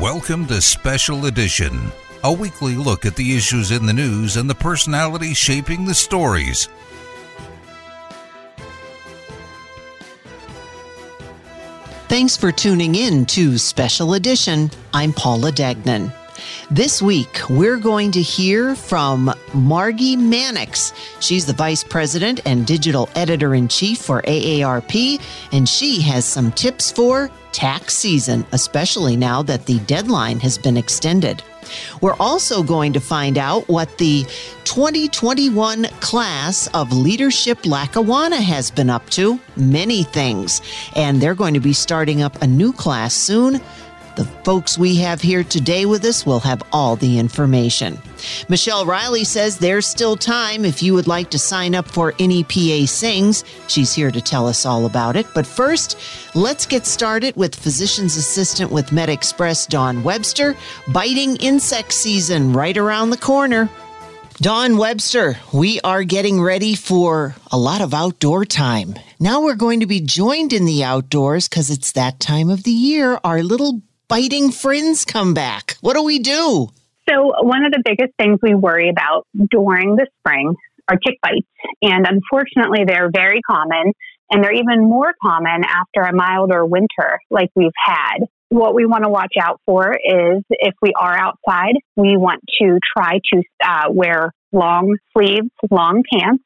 Welcome to Special Edition, a weekly look at the issues in the news and the personalities shaping the stories. Thanks for tuning in to Special Edition. I'm Paula Dagnan. This week, we're going to hear from Margi Mannix. She's the Vice President and Digital Editor in Chief for AARP, and she has some tips for tax season, especially now that the deadline has been extended. We're also going to find out what the 2021 class of Leadership Lackawanna has been up to. Many things. And they're going to be starting up a new class soon. The folks we have here today with us will have all the information. Michelle Reilly says there's still time if you would like to sign up for NEPA Sings. She's here to tell us all about it. But first, let's get started with Physician's Assistant with MedExpress, Dawn Webster. Biting insect season right around the corner. Dawn Webster, we are getting ready for a lot of outdoor time. Now we're going to be joined in the outdoors because it's that time of the year. Our little biting friends come back. What do we do? So, one of the biggest things we worry about during the spring are tick bites. And unfortunately, they're very common. And they're even more common after a milder winter like we've had. What we want to watch out for is if we are outside, we want to try to uh, wear long sleeves, long pants.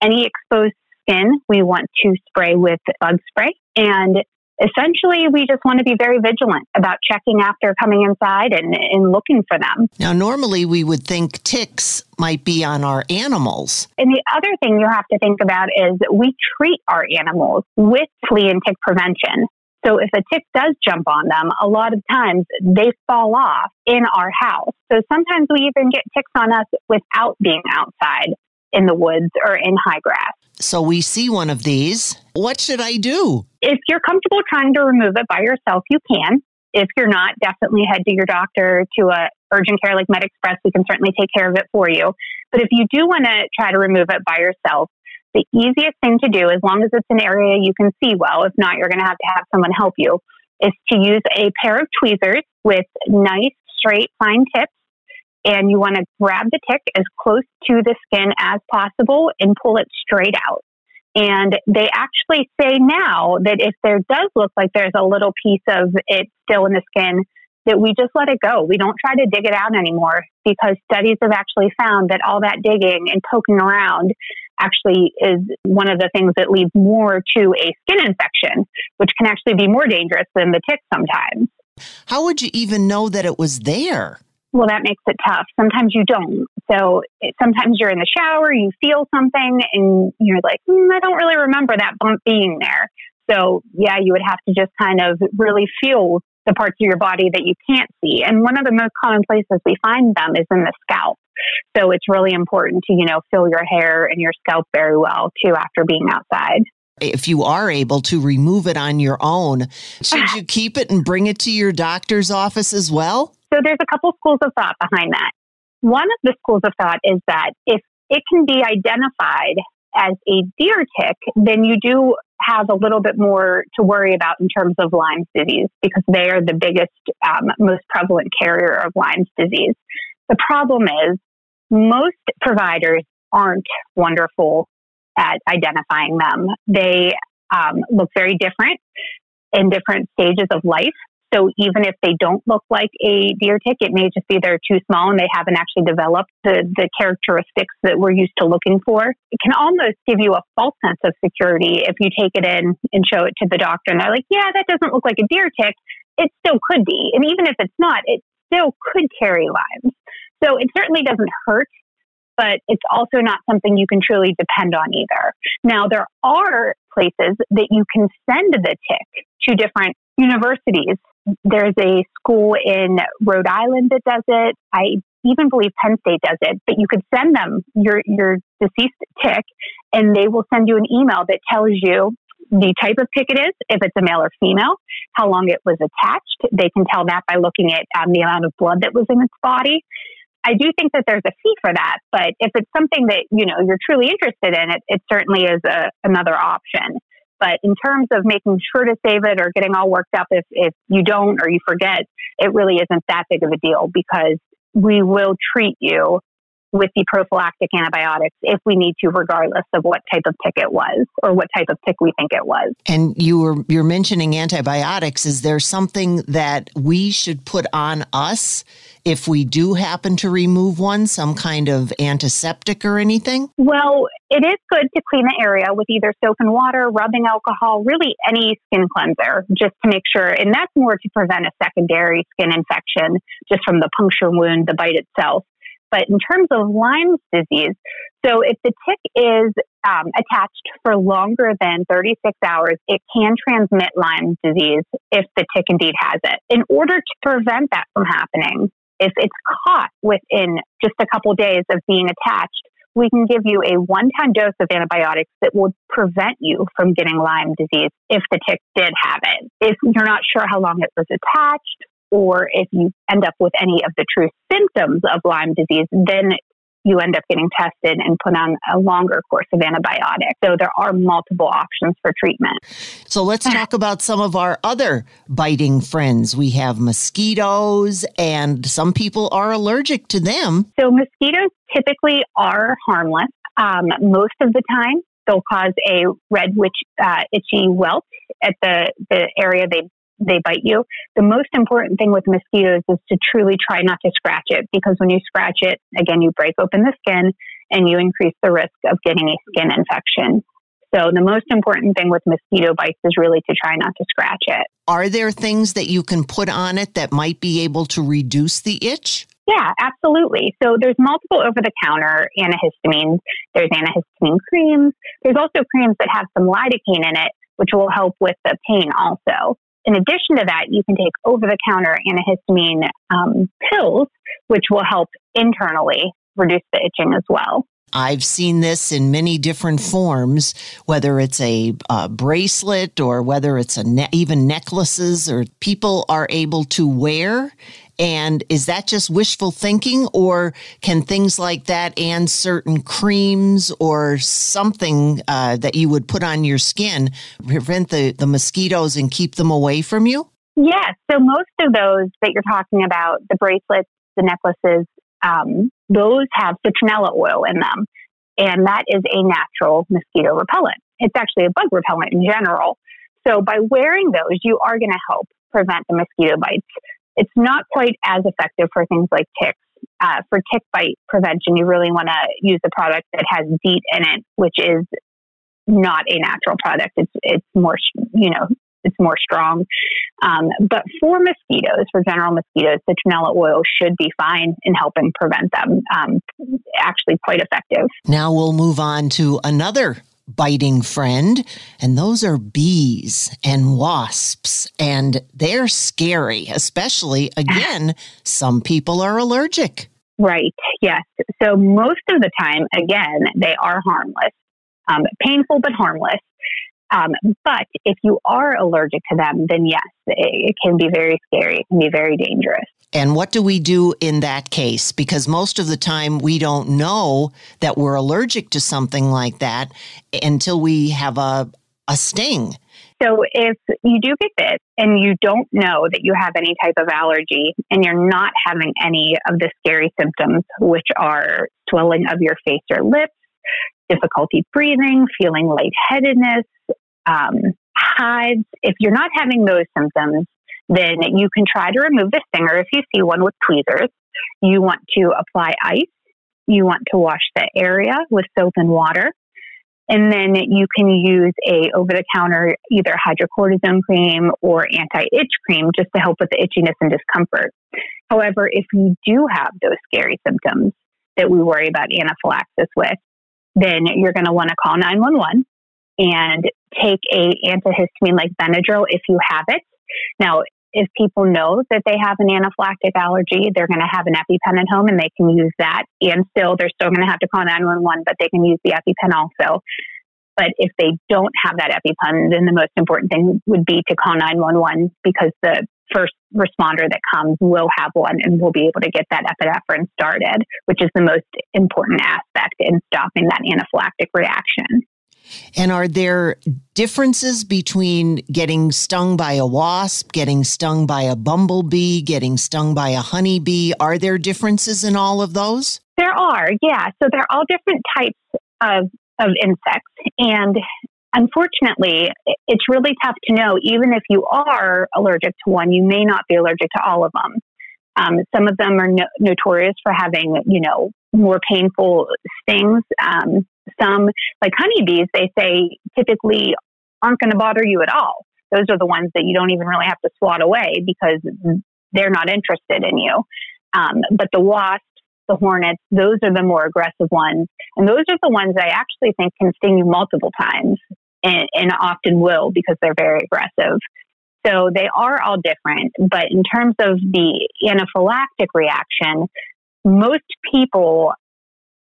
Any exposed skin, we want to spray with bug spray. And essentially, we just want to be very vigilant about checking after coming inside and, and looking for them. Now, normally we would think ticks might be on our animals. And the other thing you have to think about is we treat our animals with flea and tick prevention. So if a tick does jump on them, a lot of times they fall off in our house. So sometimes we even get ticks on us without being outside in the woods or in high grass. So we see one of these. What should I do? If you're comfortable trying to remove it by yourself, you can. If you're not, definitely head to your doctor to a urgent care like MedExpress. We can certainly take care of it for you. But if you do want to try to remove it by yourself, the easiest thing to do, as long as it's an area you can see well, if not, you're going to have to have someone help you, is to use a pair of tweezers with nice, straight, fine tips. And you want to grab the tick as close to the skin as possible and pull it straight out. And they actually say now that if there does look like there's a little piece of it still in the skin, that we just let it go. We don't try to dig it out anymore because studies have actually found that all that digging and poking around actually is one of the things that leads more to a skin infection, which can actually be more dangerous than the tick sometimes. How would you even know that it was there? Well, that makes it tough. Sometimes you don't. So it, sometimes you're in the shower, you feel something, and you're like, mm, I don't really remember that bump being there. So, yeah, you would have to just kind of really feel the parts of your body that you can't see. And one of the most common places we find them is in the scalp. So it's really important to, you know, feel your hair and your scalp very well too after being outside. If you are able to remove it on your own, should you keep it and bring it to your doctor's office as well? So there's a couple schools of thought behind that. One of the schools of thought is that if it can be identified as a deer tick, then you do have a little bit more to worry about in terms of Lyme's disease because they are the biggest, um, most prevalent carrier of Lyme's disease. The problem is most providers aren't wonderful at identifying them. They um, look very different in different stages of life. So even if they don't look like a deer tick, it may just be they're too small and they haven't actually developed the, the characteristics that we're used to looking for. It can almost give you a false sense of security if you take it in and show it to the doctor and they're like, yeah, that doesn't look like a deer tick. It still could be. And even if it's not, it still could carry Lyme's. So it certainly doesn't hurt but it's also not something you can truly depend on either. Now, there are places that you can send the tick to different universities. There's a school in Rhode Island that does it. I even believe Penn State does it, but you could send them your, your deceased tick and they will send you an email that tells you the type of tick it is, if it's a male or female, how long it was attached. They can tell that by looking at um, the amount of blood that was in its body. I do think that there's a fee for that, but if it's something that you know you're truly interested in, it, it certainly is a, another option. But in terms of making sure to save it or getting all worked up if, if you don't or you forget, it really isn't that big of a deal because we will treat you with the prophylactic antibiotics if we need to, regardless of what type of tick it was or what type of tick we think it was. And you were you're mentioning antibiotics. Is there something that we should put on us if we do happen to remove one, some kind of antiseptic or anything? Well, it is good to clean the area with either soap and water, rubbing alcohol, really any skin cleanser, just to make sure. And that's more to prevent a secondary skin infection just from the puncture wound, the bite itself. But in terms of Lyme's disease, so if the tick is um, attached for longer than 36 hours, it can transmit Lyme disease if the tick indeed has it. In order to prevent that from happening, if it's caught within just a couple days of being attached, we can give you a one time dose of antibiotics that will prevent you from getting Lyme disease if the tick did have it. If you're not sure how long it was attached, or if you end up with any of the true symptoms of Lyme disease, then you end up getting tested and put on a longer course of antibiotics. So there are multiple options for treatment. So let's talk about some of our other biting friends. We have mosquitoes, and some people are allergic to them. So mosquitoes typically are harmless um, most of the time. They'll cause a red, witch, uh, itchy welt at the, the area they they bite you. The most important thing with mosquitoes is to truly try not to scratch it because when you scratch it, again, you break open the skin and you increase the risk of getting a skin infection. So the most important thing with mosquito bites is really to try not to scratch it. Are there things that you can put on it that might be able to reduce the itch? Yeah, absolutely. So there's multiple over the counter antihistamines. There's antihistamine creams. There's also creams that have some lidocaine in it, which will help with the pain also. In addition to that, you can take over the counter antihistamine um, pills, which will help internally reduce the itching as well. I've seen this in many different forms, whether it's a, a bracelet or whether it's a ne- even necklaces or people are able to wear and is that just wishful thinking, or can things like that and certain creams or something uh, that you would put on your skin prevent the, the mosquitoes and keep them away from you? Yes. So most of those that you're talking about, the bracelets, the necklaces, um, those have citronella oil in them. And that is a natural mosquito repellent. It's actually a bug repellent in general. So by wearing those, you are going to help prevent the mosquito bites. It's not quite as effective for things like ticks. Uh, for tick bite prevention, you really want to use a product that has DEET in it, which is not a natural product. It's it's more you know it's more strong. Um, but for mosquitoes, for general mosquitoes, citronella oil should be fine in helping prevent them. Um, actually, quite effective. Now we'll move on to another biting friend, and those are bees and wasps, and they're scary, especially again, some people are allergic. Right, yes. So, most of the time, again, they are harmless, um, painful but harmless. Um, but if you are allergic to them, then yes, it, it can be very scary. It can be very dangerous. And what do we do in that case? Because most of the time we don't know that we're allergic to something like that until we have a, a sting. So if you do get bit and you don't know that you have any type of allergy and you're not having any of the scary symptoms, which are swelling of your face or lips, difficulty breathing, feeling lightheadedness, um, hives, if you're not having those symptoms, then you can try to remove the stinger if you see one with tweezers. You want to apply ice. You want to wash the area with soap and water. And then you can use a over the counter either hydrocortisone cream or anti-itch cream just to help with the itchiness and discomfort. However, if you do have those scary symptoms that we worry about anaphylaxis with, then you're going to want to call 911 and take a antihistamine like Benadryl if you have it. Now, if people know that they have an anaphylactic allergy, they're going to have an EpiPen at home and they can use that. And still, they're still going to have to call 911, but they can use the EpiPen also. But if they don't have that EpiPen, then the most important thing would be to call 911 because the first responder that comes will have one and will be able to get that epinephrine started, which is the most important aspect in stopping that anaphylactic reaction. And are there differences between getting stung by a wasp, getting stung by a bumblebee, getting stung by a honeybee? Are there differences in all of those? There are, yeah. So they're all different types of, of insects. And unfortunately, it's really tough to know. Even if you are allergic to one, you may not be allergic to all of them. Um, some of them are no- notorious for having, you know, more painful stings. Um, some, like honeybees, they say typically aren't going to bother you at all. Those are the ones that you don't even really have to swat away because they're not interested in you. Um, but the wasps, the hornets, those are the more aggressive ones. And those are the ones I actually think can sting you multiple times and, and often will because they're very aggressive. So they are all different. But in terms of the anaphylactic reaction, most people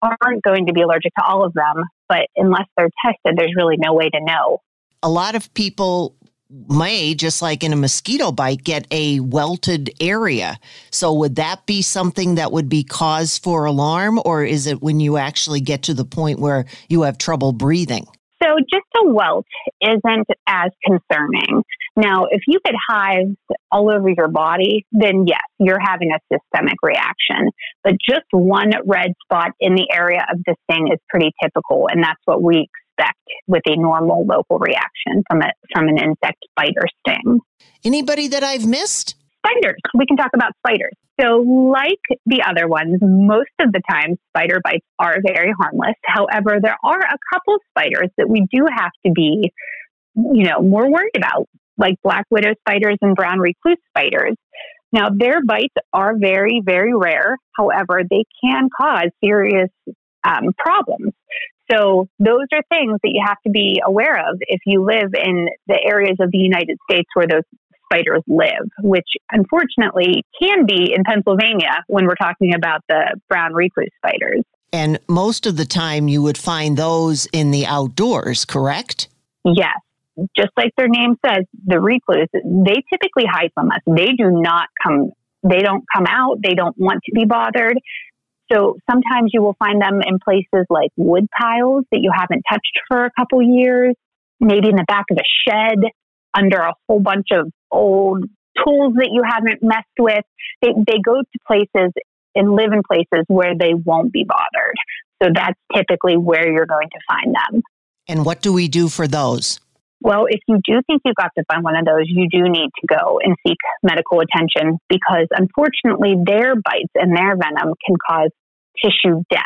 aren't going to be allergic to all of them, but unless they're tested, there's really no way to know. A lot of people may, just like in a mosquito bite, get a welted area. So, would that be something that would be cause for alarm, or is it when you actually get to the point where you have trouble breathing? So, just a welt isn't as concerning. Now, if you get hives all over your body, then yes, you're having a systemic reaction. But just one red spot in the area of the sting is pretty typical, and that's what we expect with a normal local reaction from a from an insect bite or sting. Anybody that I've missed? Spiders. We can talk about spiders. So, like the other ones, most of the time spider bites are very harmless. However, there are a couple spiders that we do have to be, you know, more worried about like black widow spiders and brown recluse spiders. Now, their bites are very, very rare. However, they can cause serious um, problems. So, those are things that you have to be aware of if you live in the areas of the United States where those spiders live, which unfortunately can be in Pennsylvania when we're talking about the brown recluse spiders. And most of the time, you would find those in the outdoors, correct? Yes just like their name says, the recluse, they typically hide from us. They do not come, they don't come out. They don't want to be bothered. So sometimes you will find them in places like wood piles that you haven't touched for a couple years, maybe in the back of a shed, under a whole bunch of old tools that you haven't messed with. They, they go to places and live in places where they won't be bothered. So that's typically where you're going to find them. And what do we do for those? Well, if you do think you've got to find one of those, you do need to go and seek medical attention because unfortunately their bites and their venom can cause tissue death.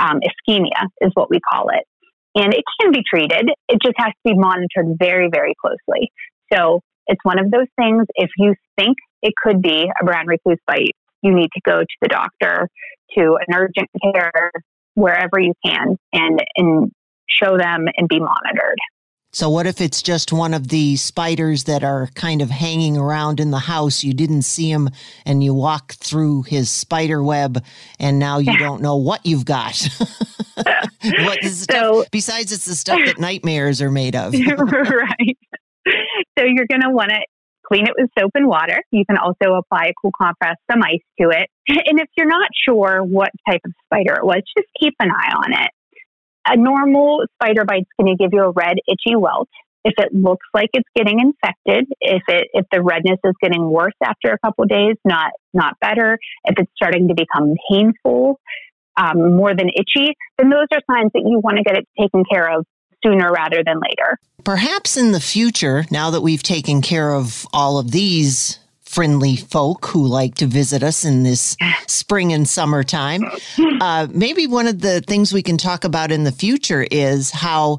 Um, ischemia is what we call it. And it can be treated. It just has to be monitored very, very closely. So it's one of those things. If you think it could be a brown recluse bite, you need to go to the doctor, to an urgent care, wherever you can, and, and show them and be monitored. So, what if it's just one of the spiders that are kind of hanging around in the house? You didn't see him and you walk through his spider web and now you don't know what you've got. what is so, stuff, besides, it's the stuff that nightmares are made of. right. So, you're going to want to clean it with soap and water. You can also apply a cool compress, some ice to it. And if you're not sure what type of spider it was, just keep an eye on it a normal spider bite is going to give you a red, itchy welt. If it looks like it's getting infected, if it if the redness is getting worse after a couple days, not not better, if it's starting to become painful, um, more than itchy, then those are signs that you want to get it taken care of sooner rather than later. Perhaps in the future, now that we've taken care of all of these friendly folk who like to visit us in this spring and summertime. Uh, maybe one of the things we can talk about in the future is how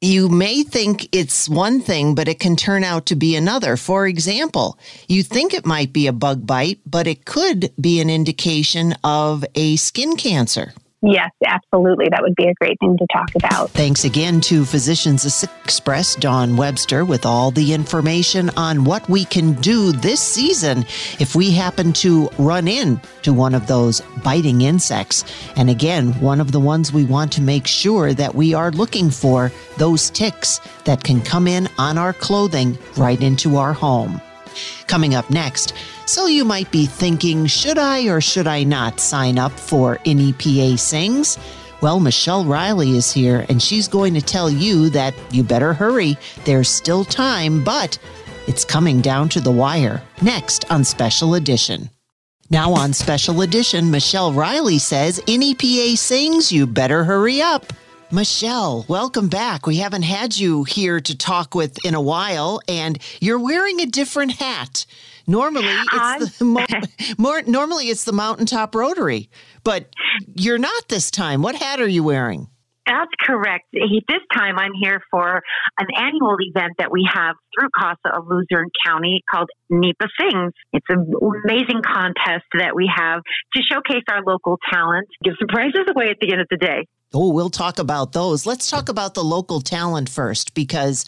you may think it's one thing, but it can turn out to be another. For example, you think it might be a bug bite, but it could be an indication of a skin cancer. Yes, absolutely. That would be a great thing to talk about. Thanks again to Physicians Express, Dawn Webster, with all the information on what we can do this season if we happen to run into one of those biting insects. And again, one of the ones we want to make sure that we are looking for those ticks that can come in on our clothing right into our home. Coming up next, so you might be thinking, should I or should I not sign up for NEPA Sings? Well, Michelle Reilly is here and she's going to tell you that you better hurry. There's still time, but it's coming down to the wire. Next on Special Edition. Now on Special Edition, Michelle Reilly says NEPA Sings, you better hurry up. Michelle, welcome back. We haven't had you here to talk with in a while, and you're wearing a different hat. Normally, it's the mo- more normally it's the Mountaintop Rotary, but you're not this time. What hat are you wearing? That's correct. This time I'm here for an annual event that we have through CASA of Luzerne County called NEPA Sings. It's an amazing contest that we have to showcase our local talent, give some prizes away at the end of the day. Oh, we'll talk about those. Let's talk about the local talent first because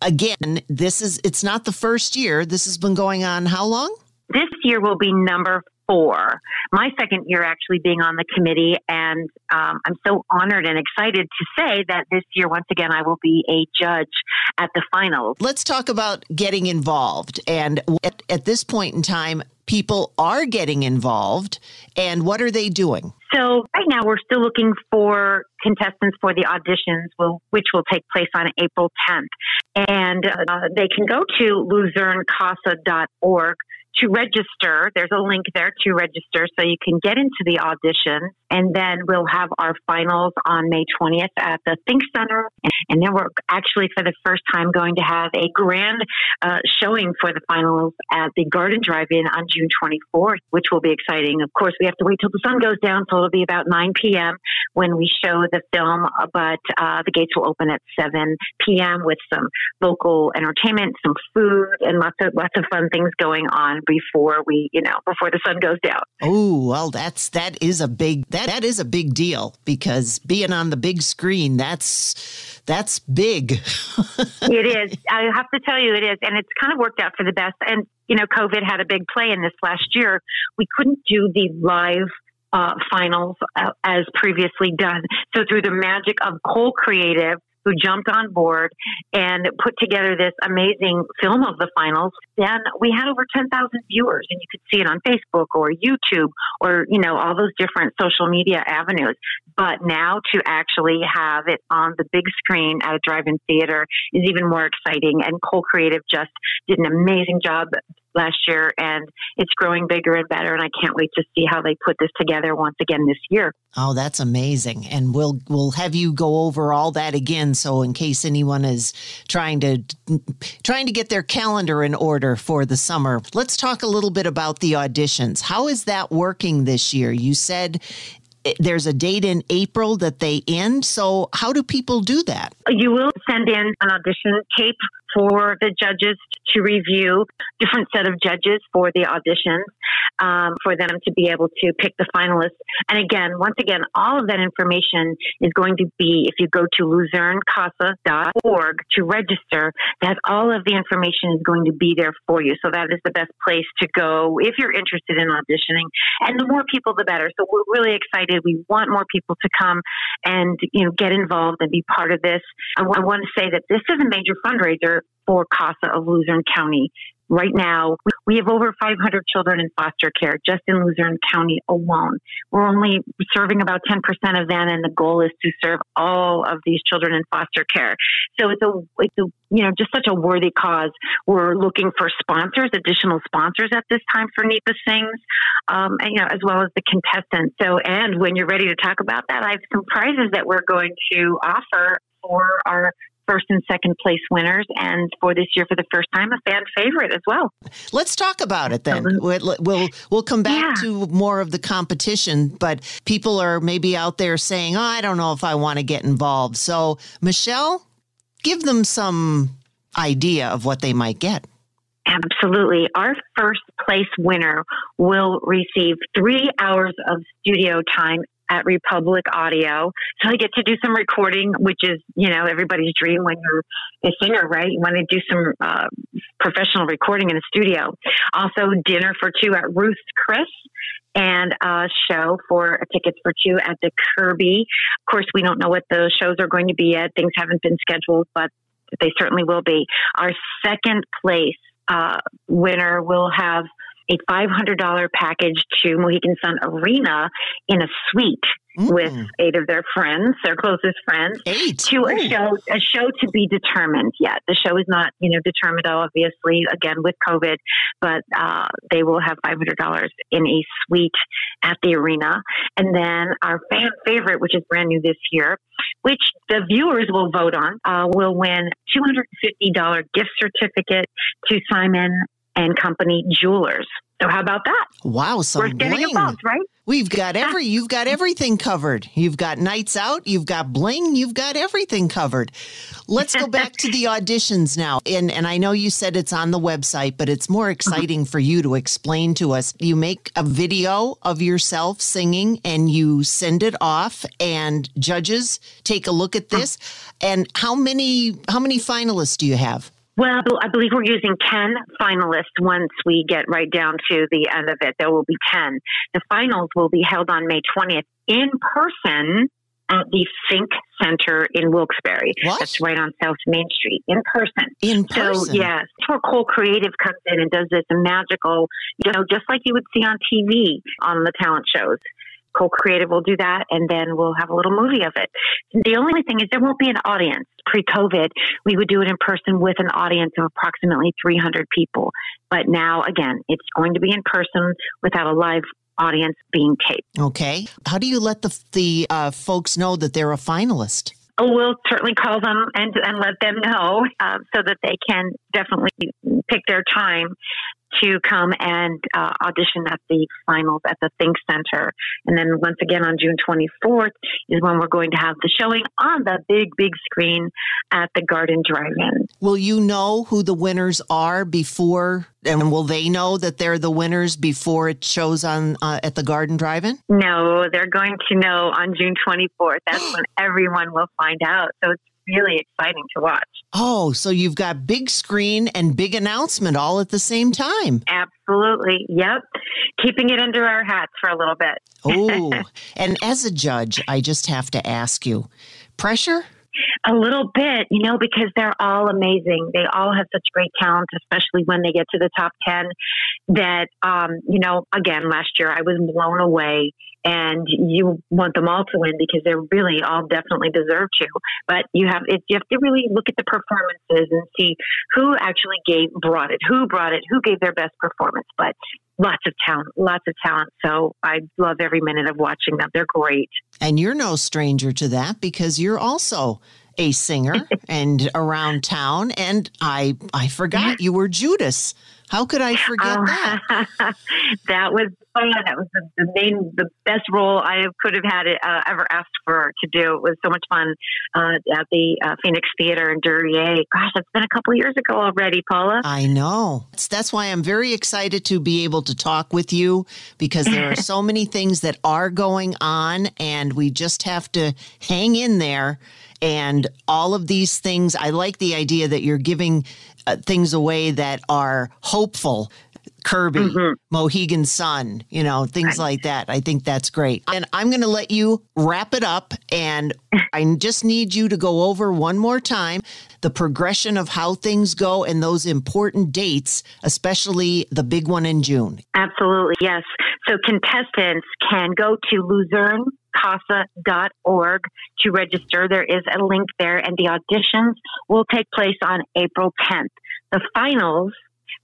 again, this is it's not the first year. This has been going on how long? This year will be number four. My second year actually being on the committee, and um, I'm so honored and excited to say that this year, once again, I will be a judge at the finals. Let's talk about getting involved. And at, at this point in time, people are getting involved, and what are they doing? So right now we're still looking for contestants for the auditions, which will take place on April 10th. And uh, they can go to luzernecasa.org to register. There's a link there to register so you can get into the audition. And then we'll have our finals on May 20th at the Think Center. And then we're actually, for the first time, going to have a grand uh, showing for the finals at the Garden Drive In on June 24th, which will be exciting. Of course, we have to wait till the sun goes down, so it'll be about 9 p.m. when we show the film, but uh, the gates will open at 7 p.m. with some local entertainment, some food, and lots of lots of fun things going on before we, you know, before the sun goes down. Oh, well, that's that is a big that that is a big deal because being on the big screen, that's that's big. it is. I have to tell you, it is, and it's kind of worked out for the best. And you know, COVID had a big play in this last year. We couldn't do the live uh, finals uh, as previously done. So through the magic of Cole Creative, who jumped on board and put together this amazing film of the finals. Then we had over 10,000 viewers and you could see it on Facebook or YouTube or, you know, all those different social media avenues. But now to actually have it on the big screen at a drive-in theater is even more exciting. And Cole Creative just did an amazing job last year and it's growing bigger and better and I can't wait to see how they put this together once again this year. Oh, that's amazing. And we'll we'll have you go over all that again so in case anyone is trying to trying to get their calendar in order for the summer. Let's talk a little bit about the auditions. How is that working this year? You said eh, there's a date in April that they end. So, how do people do that? You will send in an audition tape for the judges to review, different set of judges for the auditions, um, for them to be able to pick the finalists. And again, once again, all of that information is going to be, if you go to luzernecasa.org to register, that all of the information is going to be there for you. So that is the best place to go if you're interested in auditioning. And the more people, the better. So we're really excited. We want more people to come and, you know, get involved and be part of this. I want to say that this is a major fundraiser for CASA of Luzerne County. Right now, we have over 500 children in foster care just in Luzerne County alone. We're only serving about 10% of them, and the goal is to serve all of these children in foster care. So it's a, it's a, you know, just such a worthy cause. We're looking for sponsors, additional sponsors at this time for NEPA Sings, um, and, you know, as well as the contestants. So, and when you're ready to talk about that, I have some prizes that we're going to offer for our first and second place winners, and for this year, for the first time, a fan favorite as well. Let's talk about it then. We'll we'll, we'll come back Yeah. to more of the competition, but people are maybe out there saying, "Oh, I don't know if I want to get involved." So, Michelle, give them some idea of what they might get. Absolutely. Our first place winner will receive three hours of studio time at Republic Audio. So I get to do some recording, which is, you know, everybody's dream when you're a singer, right? You want to do some uh, professional recording in a studio. Also, dinner for two at Ruth's Chris and a show for tickets for two at the Kirby. Of course, we don't know what those shows are going to be yet. Things haven't been scheduled, but they certainly will be. Our second place uh, winner will have a $500 package to Mohegan Sun Arena in a suite with eight of their friends, their closest friends, Eight. to a show, a show to be determined yet. The show is not, you know, determined, obviously, again with COVID, but uh, they will have $500 in a suite at the arena. And then our fan favorite, which is brand new this year, which the viewers will vote on, uh, will win $250 gift certificate to Simon and Company Jewelers. So how about that? Wow, some We're getting involved, right? We've got every you've got everything covered. You've got nights out, you've got bling, you've got everything covered. Let's go back to the auditions now. And and I know you said it's on the website, but it's more uh-huh. exciting for you to explain to us. You make a video of yourself singing and you send it off and judges take a look at uh-huh. this. And how many how many finalists do you have? Well, I believe we're using 10 finalists once we get right down to the end of it. There will be 10. The finals will be held on May 20th in person at the Think Center in Wilkes-Barre. What? That's right on South Main Street in person. In person. So, yes, that's where Cole Creative comes in and does this magical, you know, just like you would see on TV on the talent shows. Cole Creative will do that, and then we'll have a little movie of it. The only thing is, there won't be an audience. Pre COVID, we would do it in person with an audience of approximately 300 people. But now, again, it's going to be in person without a live audience being taped. Okay. How do you let the the uh, folks know that they're a finalist? Oh, we'll certainly call them and, and let them know uh, so that they can definitely pick their time to come and uh, audition at the finals at the Think Center. And then once again on June 24th is when we're going to have the showing on the big, big screen at the Garden Drive-In. Will you know who the winners are before, and will they know that they're the winners before it shows on uh, at the Garden Drive-In? No, they're going to know on June 24th. That's when everyone will find out. So it's really exciting to watch. Oh, so you've got big screen and big announcement all at the same time. Absolutely. Yep. Keeping it under our hats for a little bit. Oh, and as a judge, I just have to ask you, pressure? A little bit, you know, because they're all amazing. They all have such great talent, especially when they get to the top 10. That, um, you know, again, last year I was blown away, and you want them all to win because they're really all definitely deserve to. But you have, it, you have to really look at the performances and see who actually gave, brought it, who brought it, who gave their best performance. But lots of talent, lots of talent. So I love every minute of watching them. They're great. And you're no stranger to that because you're also a singer and around town. And I, I forgot you were Judas. How could I forget Oh, that? that was fun. That was the, the main, the best role I could have had uh, ever asked for to do. It was so much fun uh, at the uh, Phoenix Theater in Duryea. Gosh, that's been a couple years ago already, Paula. I know. That's, that's why I'm very excited to be able to talk with you because there are so many things that are going on and we just have to hang in there. And all of these things, I like the idea that you're giving uh, things away that are hopeful. Kirby, Mohegan Sun, you know, things like that. I think that's great. And I'm going to let you wrap it up. And I just need you to go over one more time the progression of how things go and those important dates, especially the big one in June. Absolutely, yes. So contestants can go to luzernecasa.org to register. There is a link there, and the auditions will take place on April 10th. The finals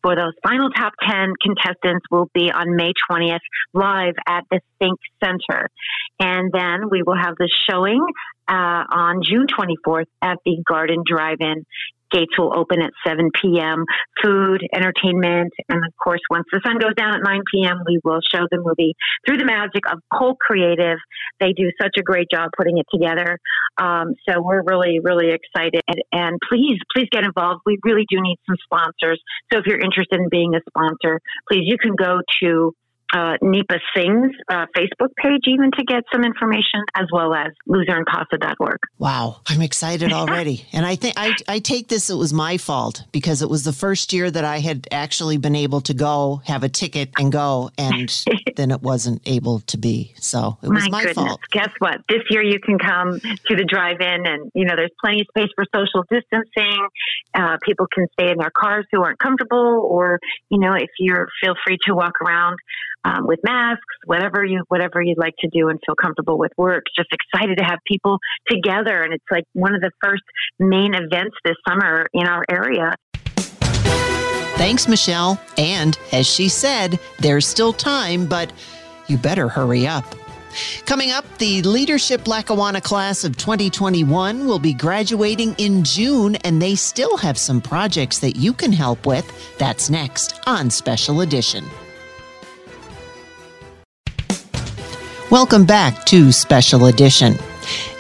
for those final top 10 contestants will be on May 20th live at the Think Center. And then we will have the showing uh, on June 24th at the Garden Drive-In gates will open at 7 p.m. Food, entertainment, and of course, once the sun goes down at 9 p.m., we will show the movie through the magic of Cole Creative. They do such a great job putting it together. Um, so we're really, really excited. And please, please get involved. We really do need some sponsors. So if you're interested in being a sponsor, please, you can go to uh, NEPA Sings uh, Facebook page even to get some information, as well as LuzerneCasa.org. Wow, I'm excited already. and I think I, I take this, it was my fault because it was the first year that I had actually been able to go, have a ticket and go, and then it wasn't able to be. So it was my, my goodness. fault. Guess what? This year you can come to the drive in, and you know, there's plenty of space for social distancing. Uh, people can stay in their cars who aren't comfortable, or, you know, if you're feel free to walk around um, with masks, whatever you whatever you'd like to do and feel comfortable with works. Just excited to have people together, and it's like one of the first main events this summer in our area. Thanks, Michelle. And as she said, there's still time, but you better hurry up. Coming up, the Leadership Lackawanna class of 2021 will be graduating in June, and they still have some projects that you can help with. That's next on Special Edition. Welcome back to Special Edition.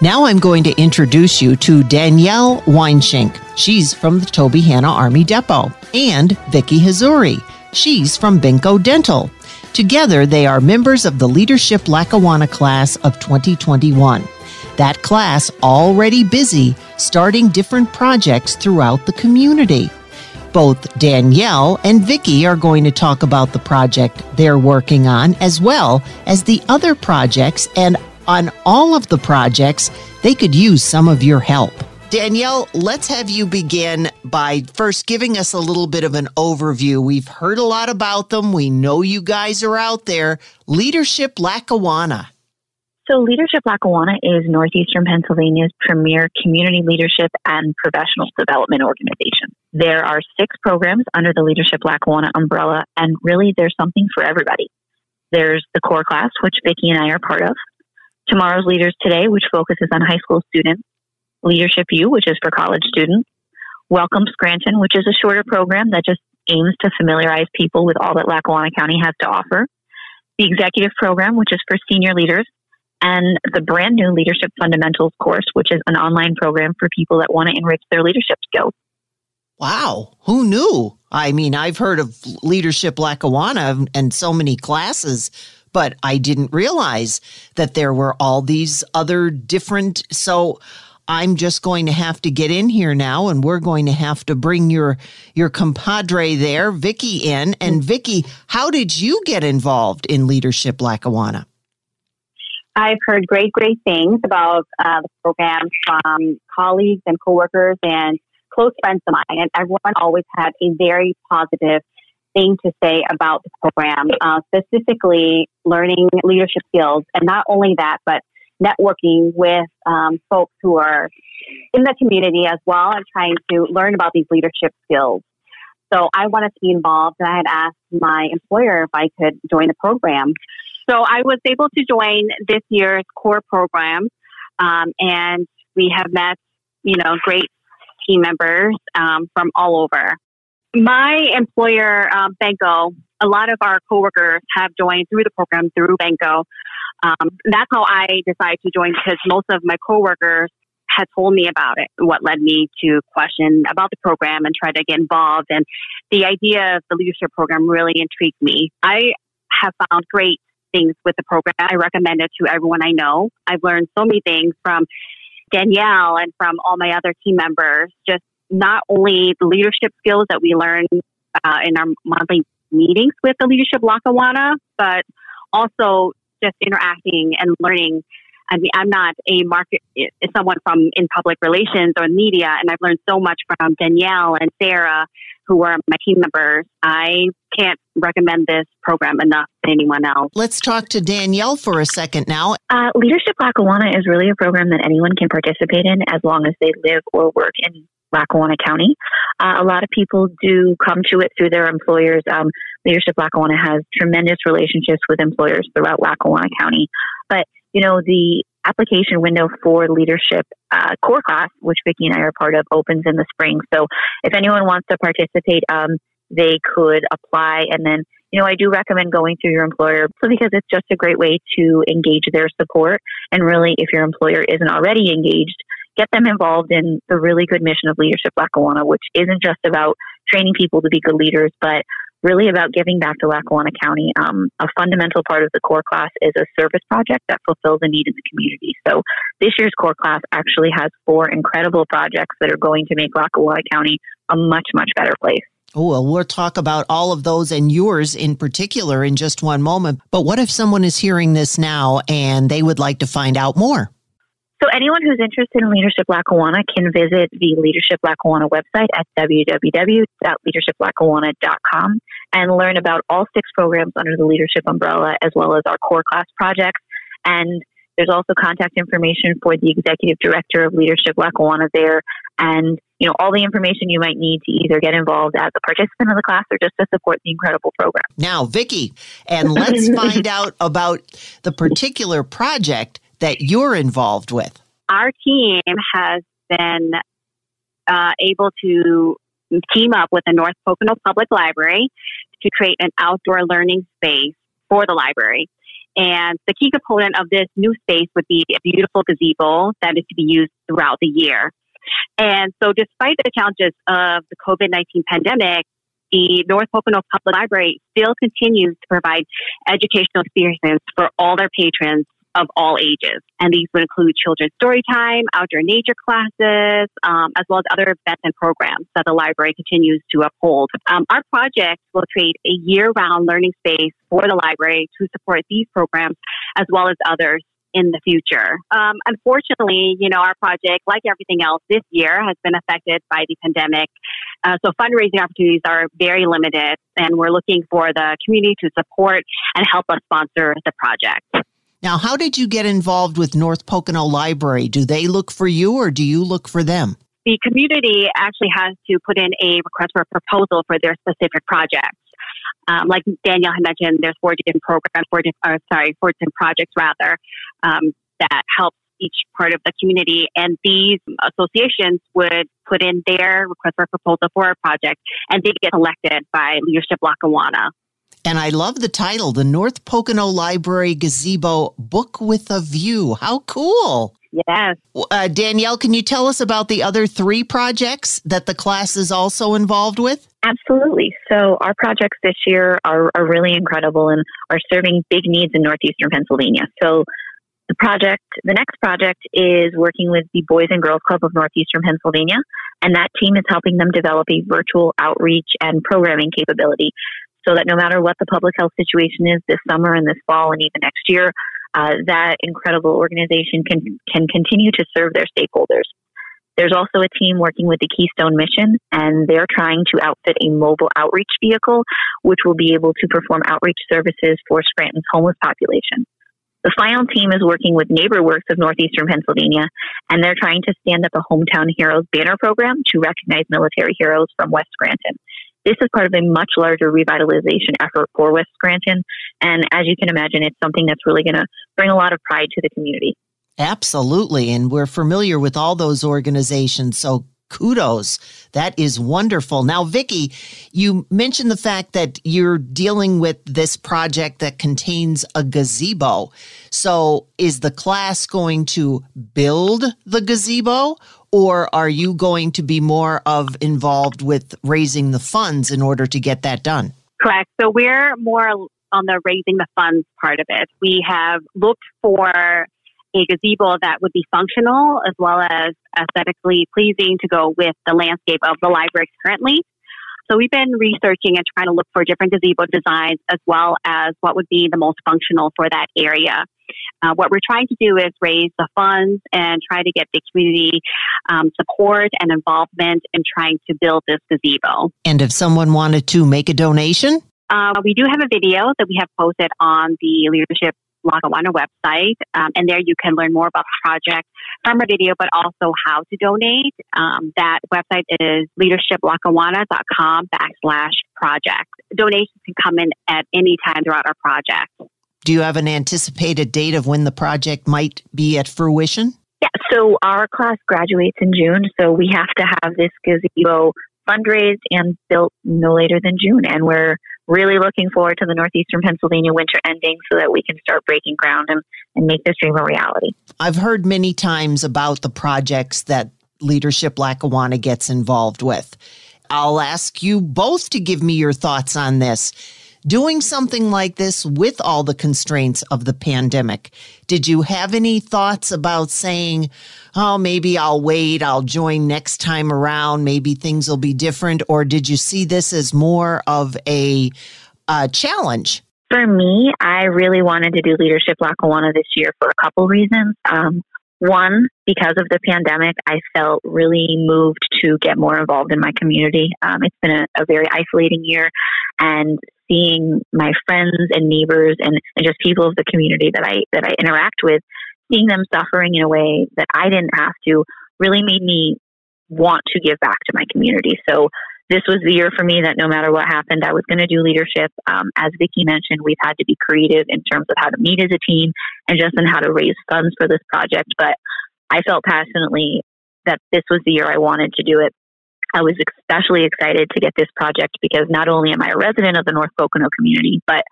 Now I'm going to introduce you to Danielle Weinschenk. She's from the Tobyhanna Army Depot. And Vicki Hazzouri. She's from Benco Dental. Together, they are members of the Leadership Lackawanna class of 2021. That class already busy starting different projects throughout the community. Both Danielle and Vicki are going to talk about the project they're working on as well as the other projects and on all of the projects they could use some of your help. Danielle, let's have you begin by first giving us a little bit of an overview. We've heard a lot about them. We know you guys are out there. Leadership Lackawanna. So, Leadership Lackawanna is Northeastern Pennsylvania's premier community leadership and professional development organization. There are six programs under the Leadership Lackawanna umbrella, and really there's something for everybody. There's the core class, which Vicki and I are part of. Tomorrow's Leaders Today, which focuses on high school students. Leadership U, which is for college students. Welcome Scranton, which is a shorter program that just aims to familiarize people with all that Lackawanna County has to offer. The executive program, which is for senior leaders, and the brand new Leadership Fundamentals course, which is an online program for people that want to enrich their leadership skills. Wow, who knew? I mean, I've heard of Leadership Lackawanna and so many classes, but I didn't realize that there were all these other different. So I'm just going to have to get in here now, and we're going to have to bring your your compadre there, Vicki, in. And mm. Vicki, how did you get involved in Leadership Lackawanna? I've heard great, great things about uh, the program from colleagues and coworkers and close friends of mine, and everyone always had a very positive thing to say about the program, uh, specifically learning leadership skills, and not only that, but networking with um, folks who are in the community as well and trying to learn about these leadership skills. So I wanted to be involved, and I had asked my employer if I could join the program. So I was able to join this year's core program, um, and we have met, you know, great team members um, from all over. My employer, um, a lot of our coworkers have joined through the program through Benco. Um, that's how I decided to join because most of my coworkers had told me about it, what led me to question about the program and try to get involved. And the idea of the leadership program really intrigued me. I have found great things with the program. I recommend it to everyone I know. I've learned so many things from Danielle and from all my other team members, just not only the leadership skills that we learn uh, in our monthly meetings with the Leadership Lackawanna, but also just interacting and learning. I mean, I'm not a market, someone from in public relations or media, and I've learned so much from Danielle and Sarah, who are my team members. I can't recommend this program enough to anyone else. Let's talk to Danielle for a second now. Uh, Leadership Lackawanna is really a program that anyone can participate in as long as they live or work in Lackawanna County. Uh, a lot of people do come to it through their employers. Um, Leadership Lackawanna has tremendous relationships with employers throughout Lackawanna County. But, you know, the application window for leadership uh, core class, which Vicki and I are part of, opens in the spring. So if anyone wants to participate, um, they could apply. And then, you know, I do recommend going through your employer so because it's just a great way to engage their support. And really, if your employer isn't already engaged, get them involved in the really good mission of Leadership Lackawanna, which isn't just about training people to be good leaders, but really about giving back to Lackawanna County. Um, a fundamental part of the core class is a service project that fulfills a need in the community. So this year's core class actually has four incredible projects that are going to make Lackawanna County a much, much better place. Oh, well, we'll talk about all of those and yours in particular in just one moment. But what if someone is hearing this now and they would like to find out more? So anyone who's interested in Leadership Lackawanna can visit the Leadership Lackawanna website at www.leadershiplackawanna.com and learn about all six programs under the leadership umbrella as well as our core class projects. And there's also contact information for the executive director of Leadership Lackawanna there and you know all the information you might need to either get involved as a participant of the class or just to support the incredible program. Now, Vicki, and let's find out about the particular project that you're involved with? Our team has been uh, able to team up with the North Pocono Public Library to create an outdoor learning space for the library. And the key component of this new space would be a beautiful gazebo that is to be used throughout the year. And so, despite the challenges of the COVID 19 pandemic, the North Pocono Public Library still continues to provide educational experiences for all their patrons of all ages. And these would include children's story time, outdoor nature classes, um, as well as other events and programs that the library continues to uphold. Um, our project will create a year round learning space for the library to support these programs as well as others in the future. Um, unfortunately, you know, our project, like everything else this year, has been affected by the pandemic. Uh, so fundraising opportunities are very limited, and we're looking for the community to support and help us sponsor the project. Now, how did you get involved with North Pocono Library? Do they look for you or do you look for them? The community actually has to put in a request for a proposal for their specific projects. Um, like Danielle had mentioned, there's four different programs, four different, or sorry, four different projects rather, um, that help each part of the community. And these associations would put in their request for a proposal for a project, and they get selected by Leadership Lackawanna. And I love the title, the North Pocono Library Gazebo Book with a View. How cool! Yes. Uh, Danielle, can you tell us about the other three projects that the class is also involved with? Absolutely. So, our projects this year are, are really incredible and are serving big needs in northeastern Pennsylvania. So, the project, the next project is working with the Boys and Girls Club of Northeastern Pennsylvania, and that team is helping them develop a virtual outreach and programming capability so that no matter what the public health situation is this summer and this fall and even next year, uh, that incredible organization can can continue to serve their stakeholders. There's also a team working with the Keystone Mission, and they're trying to outfit a mobile outreach vehicle, which will be able to perform outreach services for Scranton's homeless population. The final team is working with NeighborWorks of Northeastern Pennsylvania, and they're trying to stand up a Hometown Heroes banner program to recognize military heroes from West Scranton. This is part of a much larger revitalization effort for West Scranton. And as you can imagine, it's something that's really going to bring a lot of pride to the community. Absolutely. And we're familiar with all those organizations. So kudos. That is wonderful. Now, Vicki, you mentioned the fact that you're dealing with this project that contains a gazebo. So is the class going to build the gazebo or are you going to be more of involved with raising the funds in order to get that done? Correct. So we're more on the raising the funds part of it. We have looked for a gazebo that would be functional as well as aesthetically pleasing to go with the landscape of the library currently. So we've been researching and trying to look for different gazebo designs as well as what would be the most functional for that area. Uh, what we're trying to do is raise the funds and try to get the community um, support and involvement in trying to build this gazebo. And if someone wanted to make a donation? Uh, we do have a video that we have posted on the Leadership Lackawanna website, um, and there you can learn more about the project from a video, but also how to donate. Um, that website is leadershiplackawanna.com backslash project. Donations can come in at any time throughout our project. Do you have an anticipated date of when the project might be at fruition? Yeah, so our class graduates in June, so we have to have this gazebo fundraised and built no later than June. And we're really looking forward to the Northeastern Pennsylvania winter ending so that we can start breaking ground and, and make this dream a reality. I've heard many times about the projects that Leadership Lackawanna gets involved with. I'll ask you both to give me your thoughts on this doing something like this with all the constraints of the pandemic. Did you have any thoughts about saying, oh, maybe I'll wait, I'll join next time around, maybe things will be different? Or did you see this as more of a, challenge? For me, I really wanted to do Leadership Lackawanna this year for a couple reasons. Um, one, because of the pandemic, I felt really moved to get more involved in my community. Um, it's been a, a, very isolating year, and seeing my friends and neighbors and, and just people of the community that I that I interact with, seeing them suffering in a way that I didn't have to, really made me want to give back to my community. So this was the year for me that no matter what happened, I was going to do leadership. Um, as Vicki mentioned, we've had to be creative in terms of how to meet as a team and just in how to raise funds for this project. But I felt passionately that this was the year I wanted to do it. I was especially excited to get this project because not only am I a resident of the North Pocono community, but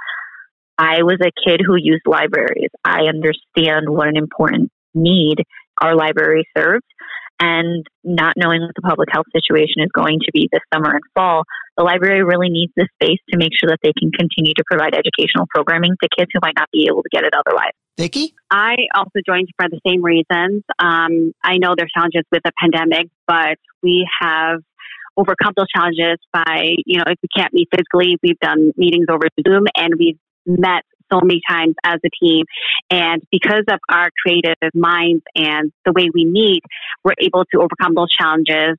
I was a kid who used libraries. I understand what an important need our library serves. And not knowing what the public health situation is going to be this summer and fall, the library really needs this space to make sure that they can continue to provide educational programming to kids who might not be able to get it otherwise. Vicki? I also joined for the same reasons. Um, I know there are challenges with the pandemic, but we have overcome those challenges by, you know, if we can't meet physically, we've done meetings over Zoom and we've met so many times as a team. And because of our creative minds and the way we meet, we're able to overcome those challenges.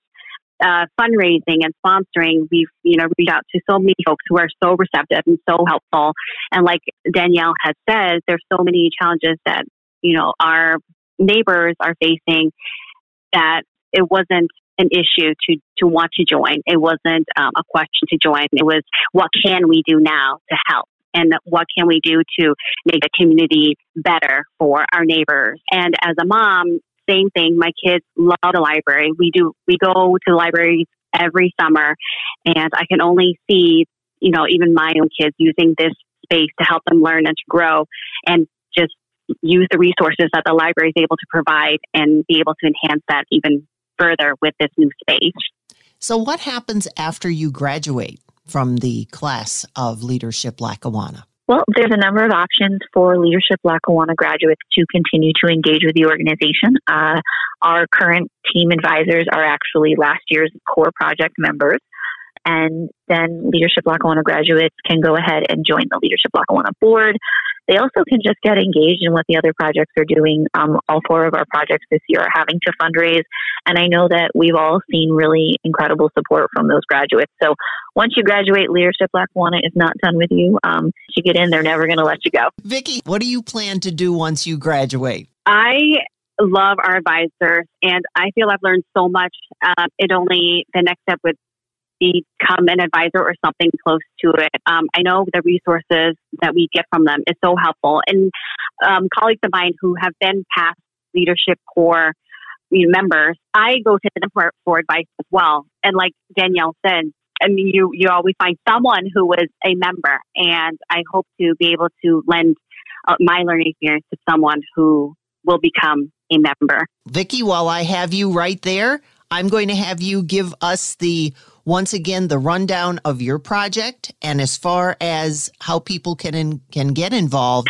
Uh, fundraising and sponsoring, we've you know reached out to so many folks who are so receptive and so helpful. And like Danielle has said, there's so many challenges that you know our neighbors are facing that it wasn't an issue to to want to join. It wasn't um, a question to join. It was what can we do now to help and what can we do to make the community better for our neighbors. And as a mom, same thing. My kids love the library. We do, we go to libraries every summer and I can only see, you know, even my own kids using this space to help them learn and to grow and just use the resources that the library is able to provide and be able to enhance that even further with this new space. So, what happens after you graduate? from the class of Leadership Lackawanna? Well, there's a number of options for Leadership Lackawanna graduates to continue to engage with the organization. Uh, our current team advisors are actually last year's core project members. And then Leadership Lackawanna graduates can go ahead and join the Leadership Lackawanna board. They also can just get engaged in what the other projects are doing. Um, all four of our projects this year are having to fundraise. And I know that we've all seen really incredible support from those graduates. So once you graduate, Leadership Lackawanna is not done with you. Um, you get in, they're never going to let you go. Vicki, what do you plan to do once you graduate? I love our advisors and I feel I've learned so much. Um, it only, the next step would become an advisor or something close to it. Um, I know the resources that we get from them is so helpful. And um, colleagues of mine who have been past leadership core members, I go to them for, for advice as well. And like Danielle said, I mean, you, you always find someone who was a member. And I hope to be able to lend uh, my learning experience to someone who will become a member. Vicki, while I have you right there, I'm going to have you give us the once again the rundown of your project and as far as how people can in, can get involved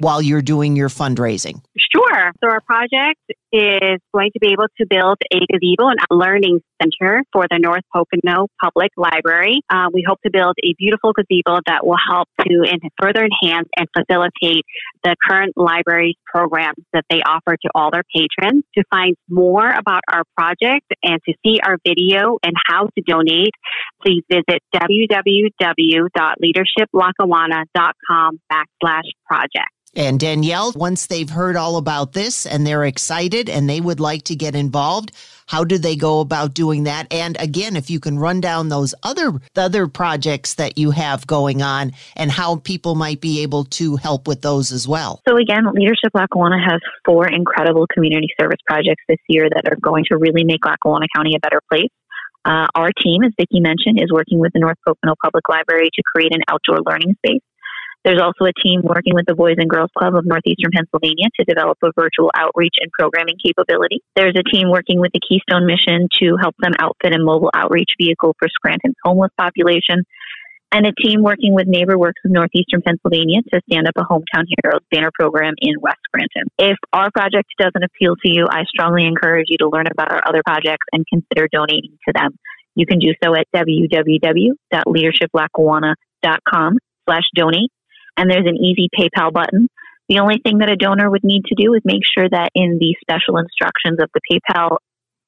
while you're doing your fundraising. Sure. So our project is going to be able to build a gazebo and a learning center for the North Pocono Public Library. Uh, we hope to build a beautiful gazebo that will help to in, further enhance and facilitate the current library's programs that they offer to all their patrons. To find more about our project and to see our video and how to donate, please visit www.leadershiplackawanna.com backslash project. And Danielle, once they've heard all about this and they're excited and they would like to get involved, how do they go about doing that? And again, if you can run down those other other projects that you have going on and how people might be able to help with those as well. So again, Leadership Lackawanna has four incredible community service projects this year that are going to really make Lackawanna County a better place. Uh, our team, as Vicki mentioned, is working with the North Pocono Public Library to create an outdoor learning space there's also a team working with the Boys and Girls Club of Northeastern Pennsylvania to develop a virtual outreach and programming capability. There's a team working with the Keystone Mission to help them outfit a mobile outreach vehicle for Scranton's homeless population. And a team working with NeighborWorks of Northeastern Pennsylvania to stand up a Hometown Heroes banner program in West Scranton. If our project doesn't appeal to you, I strongly encourage you to learn about our other projects and consider donating to them. You can do so at www.leadershiplackawanna.com slash donate and there's an easy PayPal button. The only thing that a donor would need to do is make sure that in the special instructions of the PayPal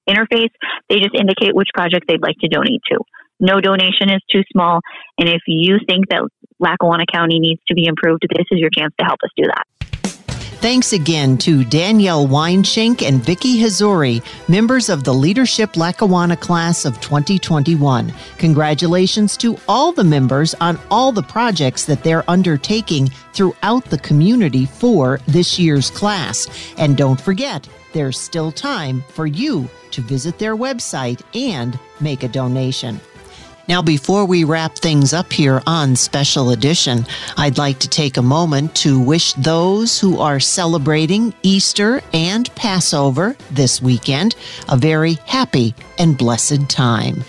interface, they just indicate which project they'd like to donate to. No donation is too small. And if you think that Lackawanna County needs to be improved, this is your chance to help us do that. Thanks again to Danielle Weinschenk and Vicki Hazzouri, members of the Leadership Lackawanna class of 2021. Congratulations to all the members on all the projects that they're undertaking throughout the community for this year's class. And don't forget, there's still time for you to visit their website and make a donation. Now, before we wrap things up here on Special Edition, I'd like to take a moment to wish those who are celebrating Easter and Passover this weekend a very happy and blessed time.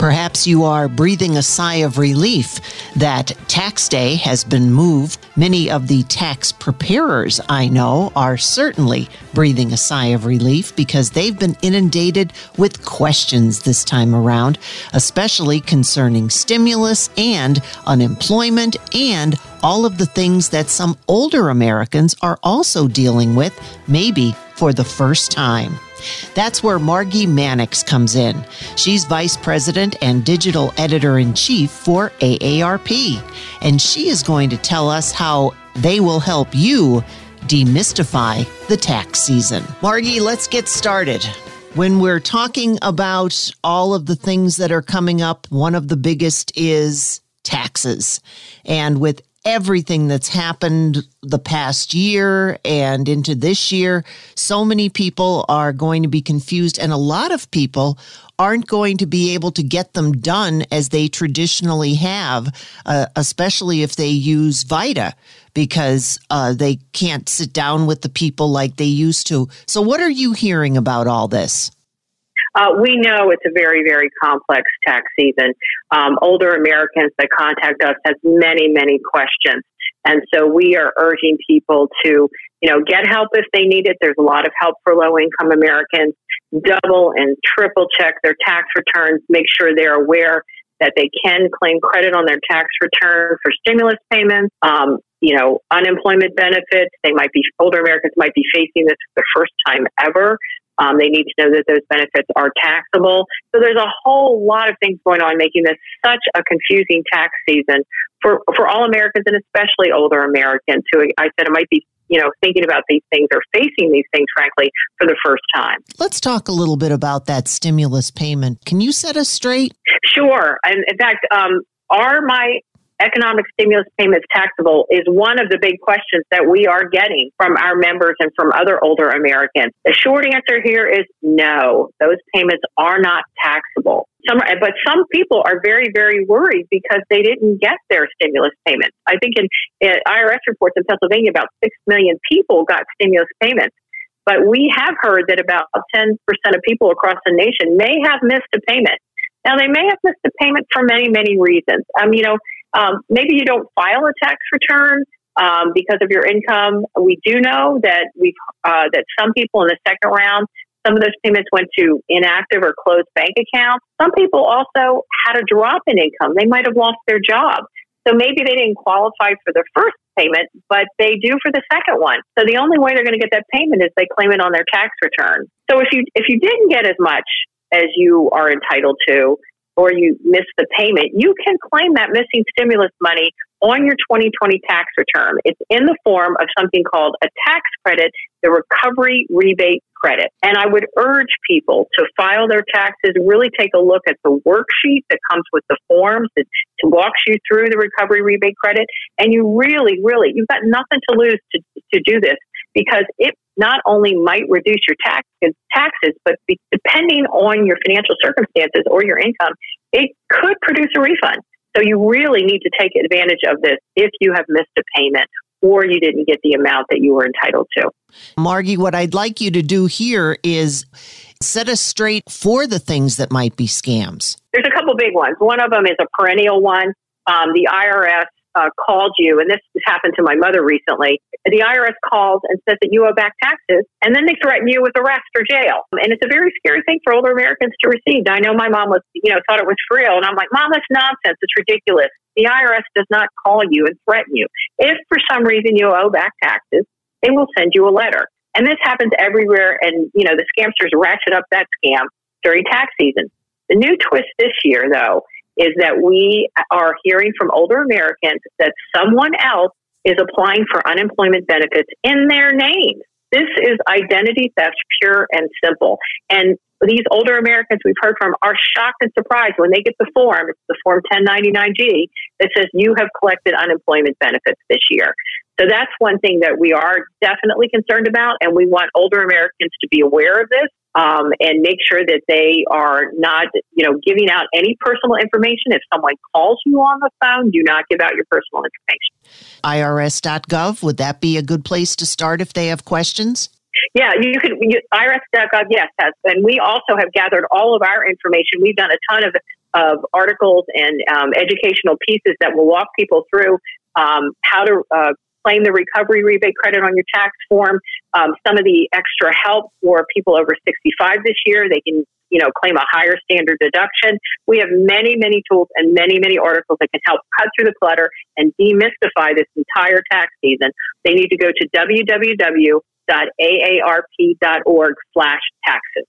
Perhaps you are breathing a sigh of relief that tax day has been moved. Many of the tax preparers I know are certainly breathing a sigh of relief because they've been inundated with questions this time around, especially concerning stimulus and unemployment and all of the things that some older Americans are also dealing with, maybe for the first time. That's where Margi Mannix comes in. She's vice president and digital editor in chief for AARP, and she is going to tell us how they will help you demystify the tax season. Margi, let's get started. When we're talking about all of the things that are coming up, one of the biggest is taxes. And with everything that's happened the past year and into this year. So many people are going to be confused, and a lot of people aren't going to be able to get them done as they traditionally have, uh, especially if they use VITA because uh, they can't sit down with the people like they used to. So, what are you hearing about all this? Uh, we know it's a very, very complex tax season. Um, older Americans that contact us has many, many questions. And so we are urging people to, you know, get help if they need it. There's a lot of help for low income Americans. Double and triple check their tax returns. Make sure they're aware that they can claim credit on their tax return for stimulus payments. Um, you know, unemployment benefits. They might be older Americans might be facing this for the first time ever. Um, they need to know that those benefits are taxable. So there's a whole lot of things going on, making this such a confusing tax season for for all Americans and especially older Americans who I said it might be you know thinking about these things or facing these things frankly for the first time. Let's talk a little bit about that stimulus payment. Can you set us straight? Sure. And in fact, um, are my economic stimulus payments taxable is one of the big questions that we are getting from our members and from other older Americans. The short answer here is no, those payments are not taxable. Some, but some people are very, very worried because they didn't get their stimulus payments. I think in, in IRS reports in Pennsylvania, about 6 million people got stimulus payments. But we have heard that about 10% of people across the nation may have missed a payment. Now, they may have missed a payment for many, many reasons. Um, you know, um, maybe you don't file a tax return. um, because of your income. We do know that we uh, that some people in the second round, some of those payments went to inactive or closed bank accounts. Some people also had a drop in income. They might have lost their job. So maybe they didn't qualify for the first payment, but they do for the second one. So the only way they're going to get that payment is they claim it on their tax return. So if you if you didn't get as much as you are entitled to, or you miss the payment, you can claim that missing stimulus money on your 2020 tax return. It's in the form of something called a tax credit, the recovery rebate credit. And I would urge people to file their taxes, really take a look at the worksheet that comes with the forms that walks you through the recovery rebate credit. And you really, really, you've got nothing to lose to, to do this because it not only might reduce your tax, taxes, but be, depending on your financial circumstances or your income, it could produce a refund. So you really need to take advantage of this if you have missed a payment or you didn't get the amount that you were entitled to. Margi, what I'd like you to do here is set us straight for the things that might be scams. There's a couple big ones. One of them is a perennial one. Um, the IRS uh, called you, and this has happened to my mother recently. The IRS calls and says that you owe back taxes, and then they threaten you with arrest or jail. And it's a very scary thing for older Americans to receive. I know my mom was, you know, thought it was real, and I'm like, Mom, that's nonsense. It's ridiculous. The IRS does not call you and threaten you. If for some reason you owe back taxes, they will send you a letter. And this happens everywhere, and you know the scamsters ratchet up that scam during tax season. The new twist this year, though, is that we are hearing from older Americans that someone else is applying for unemployment benefits in their name. This is identity theft, pure and simple. And these older Americans we've heard from are shocked and surprised when they get the form. It's the Form 1099G that says you have collected unemployment benefits this year. So that's one thing that we are definitely concerned about, and we want older Americans to be aware of this um, and make sure that they are not, you know, giving out any personal information. If someone calls you on the phone, do not give out your personal information. IRS.gov, would that be a good place to start if they have questions? Yeah, you can. You, IRS.gov, yes, has, and we also have gathered all of our information. We've done a ton of of articles and um, educational pieces that will walk people through um, how to uh, claim the recovery rebate credit on your tax form. Um, some of the extra help for people over 65 this year, they can you know claim a higher standard deduction. We have many many tools and many many articles that can help cut through the clutter and demystify this entire tax season. They need to go to www.aarp.org slash taxes.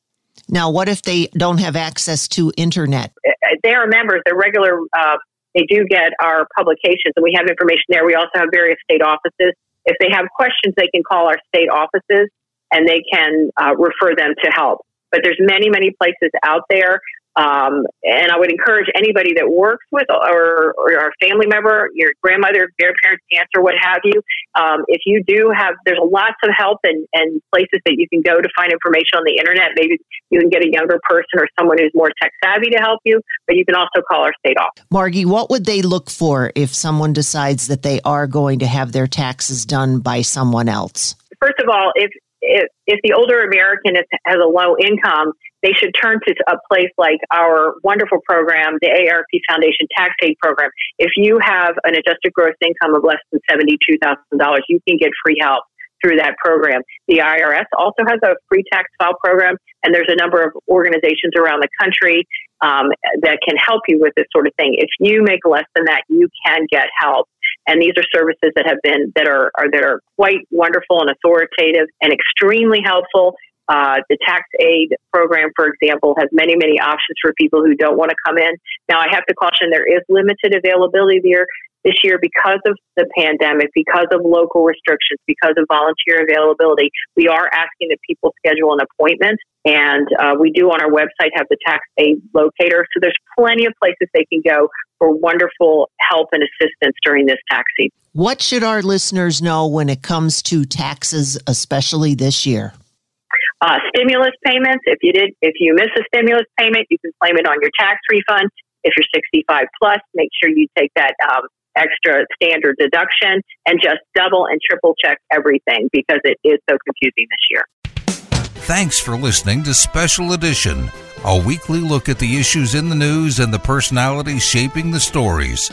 Now, what if they don't have access to internet? Uh, they are members. They're regular uh, they do get our publications and we have information there. We also have various state offices. If they have questions, they can call our state offices and they can uh, refer them to help. But there's many, many places out there. Um, and I would encourage anybody that works with or, or a family member, your grandmother, grandparents, aunts, or what have you. Um, if you do have, there's lots of help and, and places that you can go to find information on the internet. Maybe you can get a younger person or someone who's more tech savvy to help you, but you can also call our state office. Margi, what would they look for if someone decides that they are going to have their taxes done by someone else? First of all, if if, if the older American is, has a low income, they should turn to a place like our wonderful program, the AARP Foundation Tax Aid Program. If you have an adjusted gross income of less than $72,000, you can get free help through that program. The IRS also has a free tax file program, and there's a number of organizations around the country um, that can help you with this sort of thing. If you make less than that, you can get help. And these are services that have been that are, are that are quite wonderful and authoritative and extremely helpful. Uh, the tax aid program, for example, has many, many options for people who don't want to come in. Now, I have to caution there is limited availability there this year because of the pandemic, because of local restrictions, because of volunteer availability. We are asking that people schedule an appointment, and uh, we do on our website have the tax aid locator. So there's plenty of places they can go for wonderful help and assistance during this tax season. What should our listeners know when it comes to taxes, especially this year? Uh, stimulus payments. If you did, if you miss a stimulus payment, you can claim it on your tax refund. If you're 65 plus, make sure you take that um, extra standard deduction and just double and triple check everything because it is so confusing this year. Thanks for listening to Special Edition, a weekly look at the issues in the news and the personalities shaping the stories.